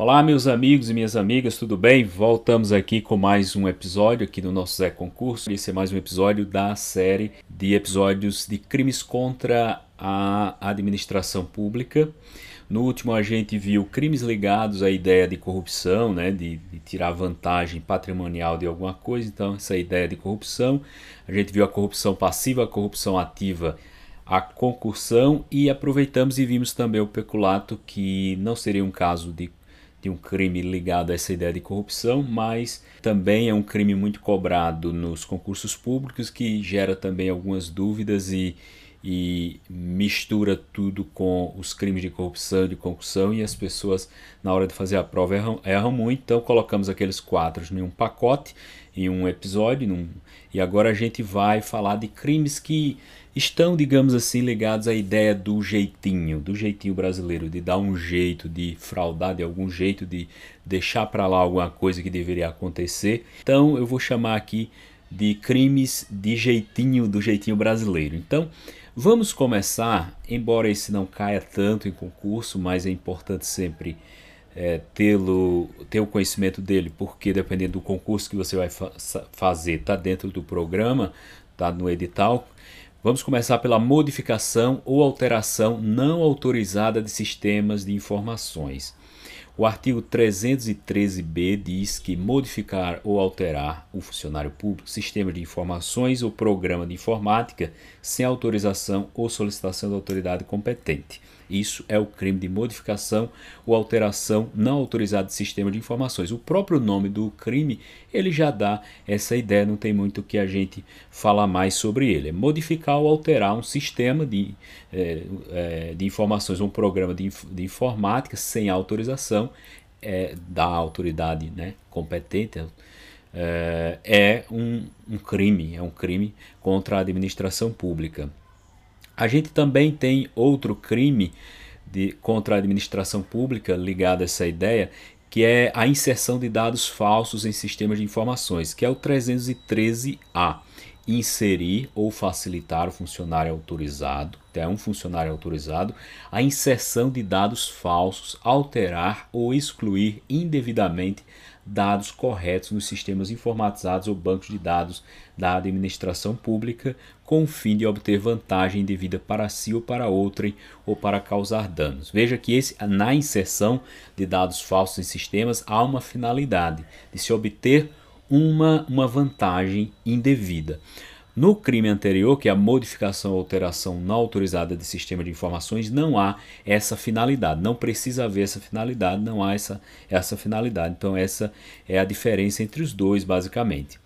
Olá, meus amigos e minhas amigas, tudo bem? Voltamos aqui com mais um episódio aqui do nosso Zé Concurso. Esse é mais um episódio da série de episódios de crimes contra a administração pública. No último, a gente viu crimes ligados à ideia de corrupção, né, de, de, tirar vantagem patrimonial de alguma coisa. Então, essa ideia de corrupção. A gente viu a corrupção passiva, a corrupção ativa, a concursão e aproveitamos e vimos também o peculato, que não seria um caso de de um crime ligado a essa ideia de corrupção, mas também é um crime muito cobrado nos concursos públicos que gera também algumas dúvidas e, e mistura tudo com os crimes de corrupção, de concussão e as pessoas na hora de fazer a prova erram, erram muito. Então colocamos aqueles quatro em um pacote, em um episódio, num, e agora a gente vai falar de crimes que estão, digamos assim, ligados à ideia do jeitinho, do jeitinho brasileiro, de dar um jeito, de fraudar de algum jeito, de deixar para lá alguma coisa que deveria acontecer. Então eu vou chamar aqui de crimes de jeitinho, do jeitinho brasileiro. Então vamos começar, embora esse não caia tanto em concurso, mas é importante sempre é, tê-lo, ter o conhecimento dele, porque dependendo do concurso que você vai fa fazer, está dentro do programa, está no edital, Vamos começar pela modificação ou alteração não autorizada de sistemas de informações. O artigo 313b diz que modificar ou alterar o funcionário público, sistema de informações ou programa de informática sem autorização ou solicitação da autoridade competente. Isso é o crime de modificação ou alteração não autorizada de sistema de informações. O próprio nome do crime ele já dá essa ideia, não tem muito que a gente falar mais sobre ele. É modificar ou alterar um sistema de, é, é, de informações, um programa de, de informática sem autorização é, da autoridade né, competente. É, é um, um crime, é um crime contra a administração pública. A gente também tem outro crime de, contra a administração pública ligado a essa ideia, que é a inserção de dados falsos em sistemas de informações, que é o 313A. Inserir ou facilitar o funcionário autorizado, é um funcionário autorizado, a inserção de dados falsos, alterar ou excluir indevidamente dados corretos nos sistemas informatizados ou bancos de dados da administração pública, com o fim de obter vantagem devida para si ou para outrem ou para causar danos. Veja que esse, na inserção de dados falsos em sistemas há uma finalidade de se obter uma, uma vantagem indevida. No crime anterior, que é a modificação ou alteração não autorizada de sistema de informações, não há essa finalidade, não precisa haver essa finalidade, não há essa, essa finalidade. Então, essa é a diferença entre os dois, basicamente.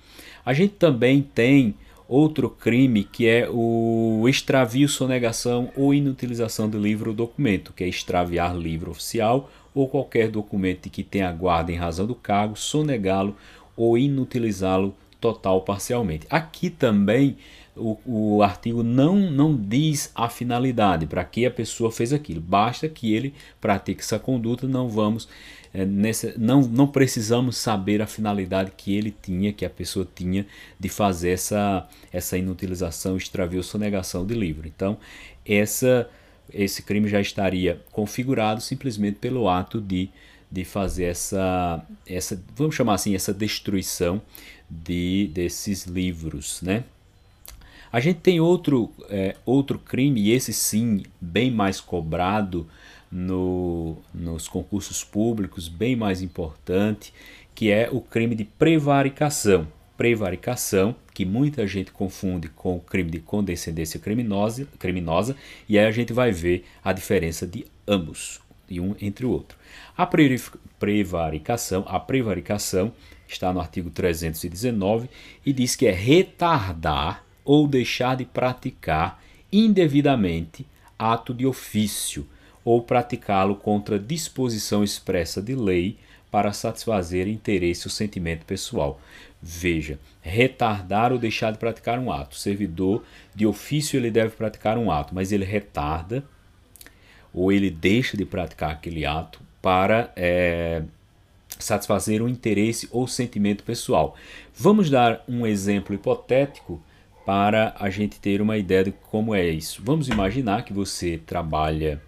A gente também tem outro crime que é o extravio, sonegação ou inutilização do livro ou documento, que é extraviar livro oficial ou qualquer documento que tenha guarda em razão do cargo, sonegá-lo ou inutilizá-lo total ou parcialmente. Aqui também o, o artigo não, não diz a finalidade, para que a pessoa fez aquilo. Basta que ele pratique essa conduta, não vamos é, nessa, não, não precisamos saber a finalidade que ele tinha, que a pessoa tinha de fazer essa, essa inutilização, extravio, sonegação de livro. Então, essa, esse crime já estaria configurado simplesmente pelo ato de, de fazer essa, essa, vamos chamar assim, essa destruição de desses livros, né? A gente tem outro, é, outro crime, e esse sim, bem mais cobrado no, nos concursos públicos, bem mais importante, que é o crime de prevaricação. Prevaricação, que muita gente confunde com o crime de condescendência criminosa, criminosa e aí a gente vai ver a diferença de ambos, de um entre o outro. A prevaricação, a prevaricação está no artigo 319 e diz que é retardar ou deixar de praticar indevidamente ato de ofício ou praticá-lo contra disposição expressa de lei para satisfazer interesse ou sentimento pessoal. Veja, retardar ou deixar de praticar um ato. O servidor de ofício ele deve praticar um ato, mas ele retarda ou ele deixa de praticar aquele ato para é, satisfazer um interesse ou sentimento pessoal. Vamos dar um exemplo hipotético para a gente ter uma ideia de como é isso. Vamos imaginar que você trabalha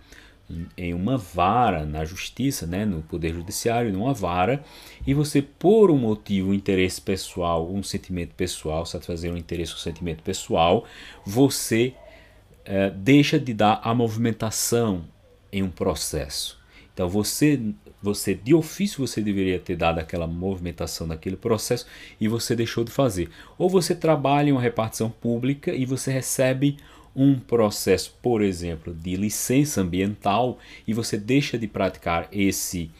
em uma vara na justiça, né, no poder judiciário, numa vara, e você por um motivo, um interesse pessoal, um sentimento pessoal, satisfazer um interesse ou um sentimento pessoal, você é, deixa de dar a movimentação em um processo. Então você você de ofício você deveria ter dado aquela movimentação naquele processo e você deixou de fazer. Ou você trabalha em uma repartição pública e você recebe um processo, por exemplo, de licença ambiental e você deixa de praticar esse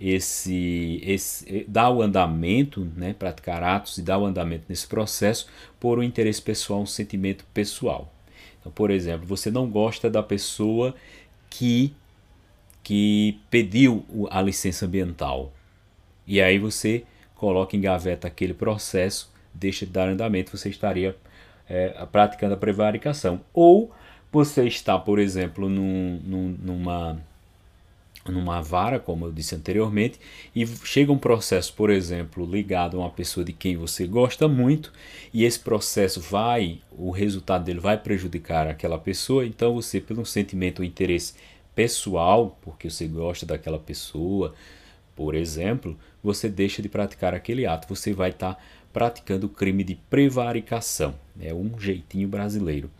esse, esse dar o andamento, né, praticar atos e dar o andamento nesse processo por um interesse pessoal, um sentimento pessoal. Então, por exemplo, você não gosta da pessoa que que pediu a licença ambiental. E aí você coloca em gaveta aquele processo, deixa de dar andamento, você estaria é, praticando a prevaricação. Ou você está, por exemplo, num, num, numa, numa vara, como eu disse anteriormente, e chega um processo, por exemplo, ligado a uma pessoa de quem você gosta muito, e esse processo vai, o resultado dele vai prejudicar aquela pessoa, então você, pelo sentimento ou interesse pessoal, porque você gosta daquela pessoa, por exemplo, você deixa de praticar aquele ato, você vai estar tá praticando o crime de prevaricação. É um jeitinho brasileiro.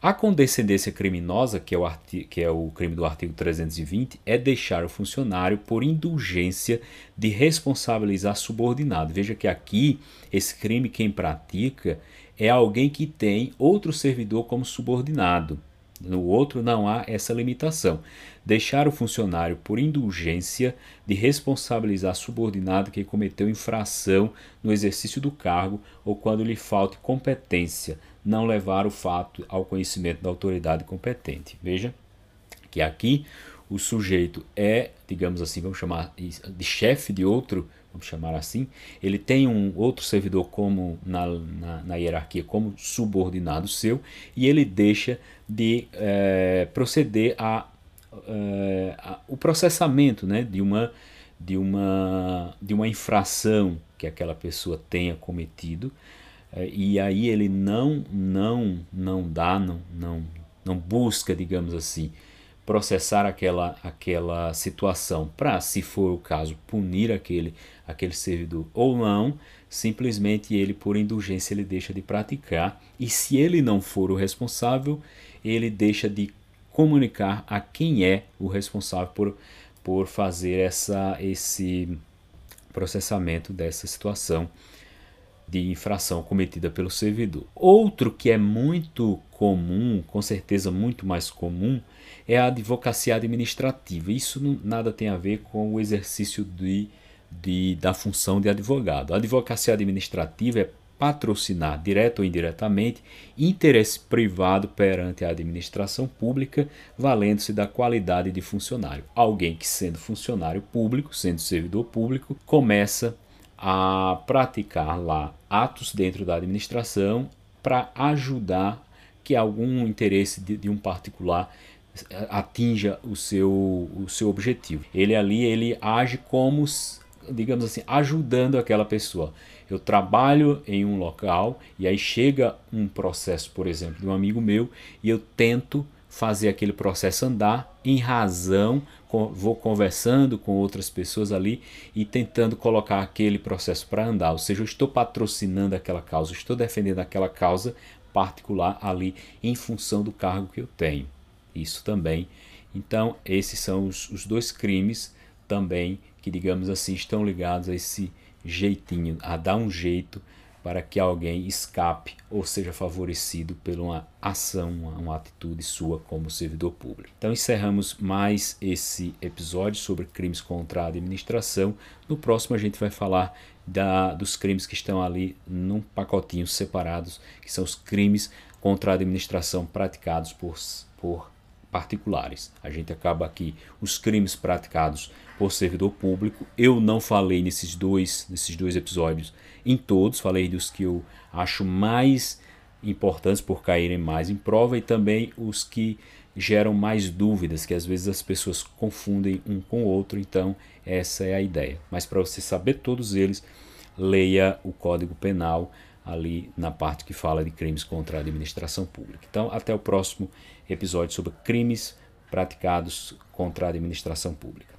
A condescendência criminosa, que é, o que é o crime do artigo 320, é deixar o funcionário por indulgência de responsabilizar subordinado. Veja que aqui, esse crime, quem pratica é alguém que tem outro servidor como subordinado. No outro não há essa limitação. Deixar o funcionário por indulgência de responsabilizar subordinado que cometeu infração no exercício do cargo ou quando lhe falte competência, não levar o fato ao conhecimento da autoridade competente. Veja que aqui o sujeito é, digamos assim, vamos chamar de chefe de outro vamos chamar assim, ele tem um outro servidor como na, na, na hierarquia como subordinado seu e ele deixa de é, proceder a, é, a, o processamento né, de, uma, de, uma, de uma infração que aquela pessoa tenha cometido é, e aí ele não não não dá não não não busca digamos assim processar aquela, aquela situação. Para, se for o caso, punir aquele, aquele servidor ou não, simplesmente ele, por indulgência, ele deixa de praticar. E se ele não for o responsável, ele deixa de comunicar a quem é o responsável por, por fazer essa, esse processamento dessa situação de infração cometida pelo servidor. Outro que é muito comum, com certeza muito mais comum, é a advocacia administrativa. Isso não, nada tem a ver com o exercício de, de, da função de advogado. A advocacia administrativa é patrocinar, direto ou indiretamente, interesse privado perante a administração pública, valendo-se da qualidade de funcionário. Alguém que, sendo funcionário público, sendo servidor público, começa a praticar lá atos dentro da administração para ajudar que algum interesse de, de um particular atinja o seu, o seu objetivo. Ele ali ele age como, digamos assim, ajudando aquela pessoa. Eu trabalho em um local e aí chega um processo, por exemplo, de um amigo meu e eu tento fazer aquele processo andar em razão, vou conversando com outras pessoas ali e tentando colocar aquele processo para andar. Ou seja, eu estou patrocinando aquela causa, estou defendendo aquela causa particular ali em função do cargo que eu tenho isso também. Então, esses são os, os dois crimes também que, digamos assim, estão ligados a esse jeitinho, a dar um jeito para que alguém escape ou seja favorecido por uma ação, uma, uma, atitude sua como servidor público. Então encerramos mais esse episódio sobre crimes contra a administração. No próximo a gente vai falar da, dos crimes que estão ali num pacotinho separados, que são os crimes contra a administração praticados por, por particulares. A gente acaba aqui os crimes praticados por servidor público. Eu não falei nesses dois, nesses dois episódios em todos, falei dos que eu acho mais importantes por caírem mais em prova e também os que geram mais dúvidas, que às vezes as pessoas confundem um com o outro, então essa é a ideia. Mas para você saber todos eles, leia o Código Penal ali na parte que fala de crimes contra a administração pública. Então, até o próximo episódio sobre crimes praticados contra a administração pública.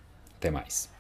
Até mais.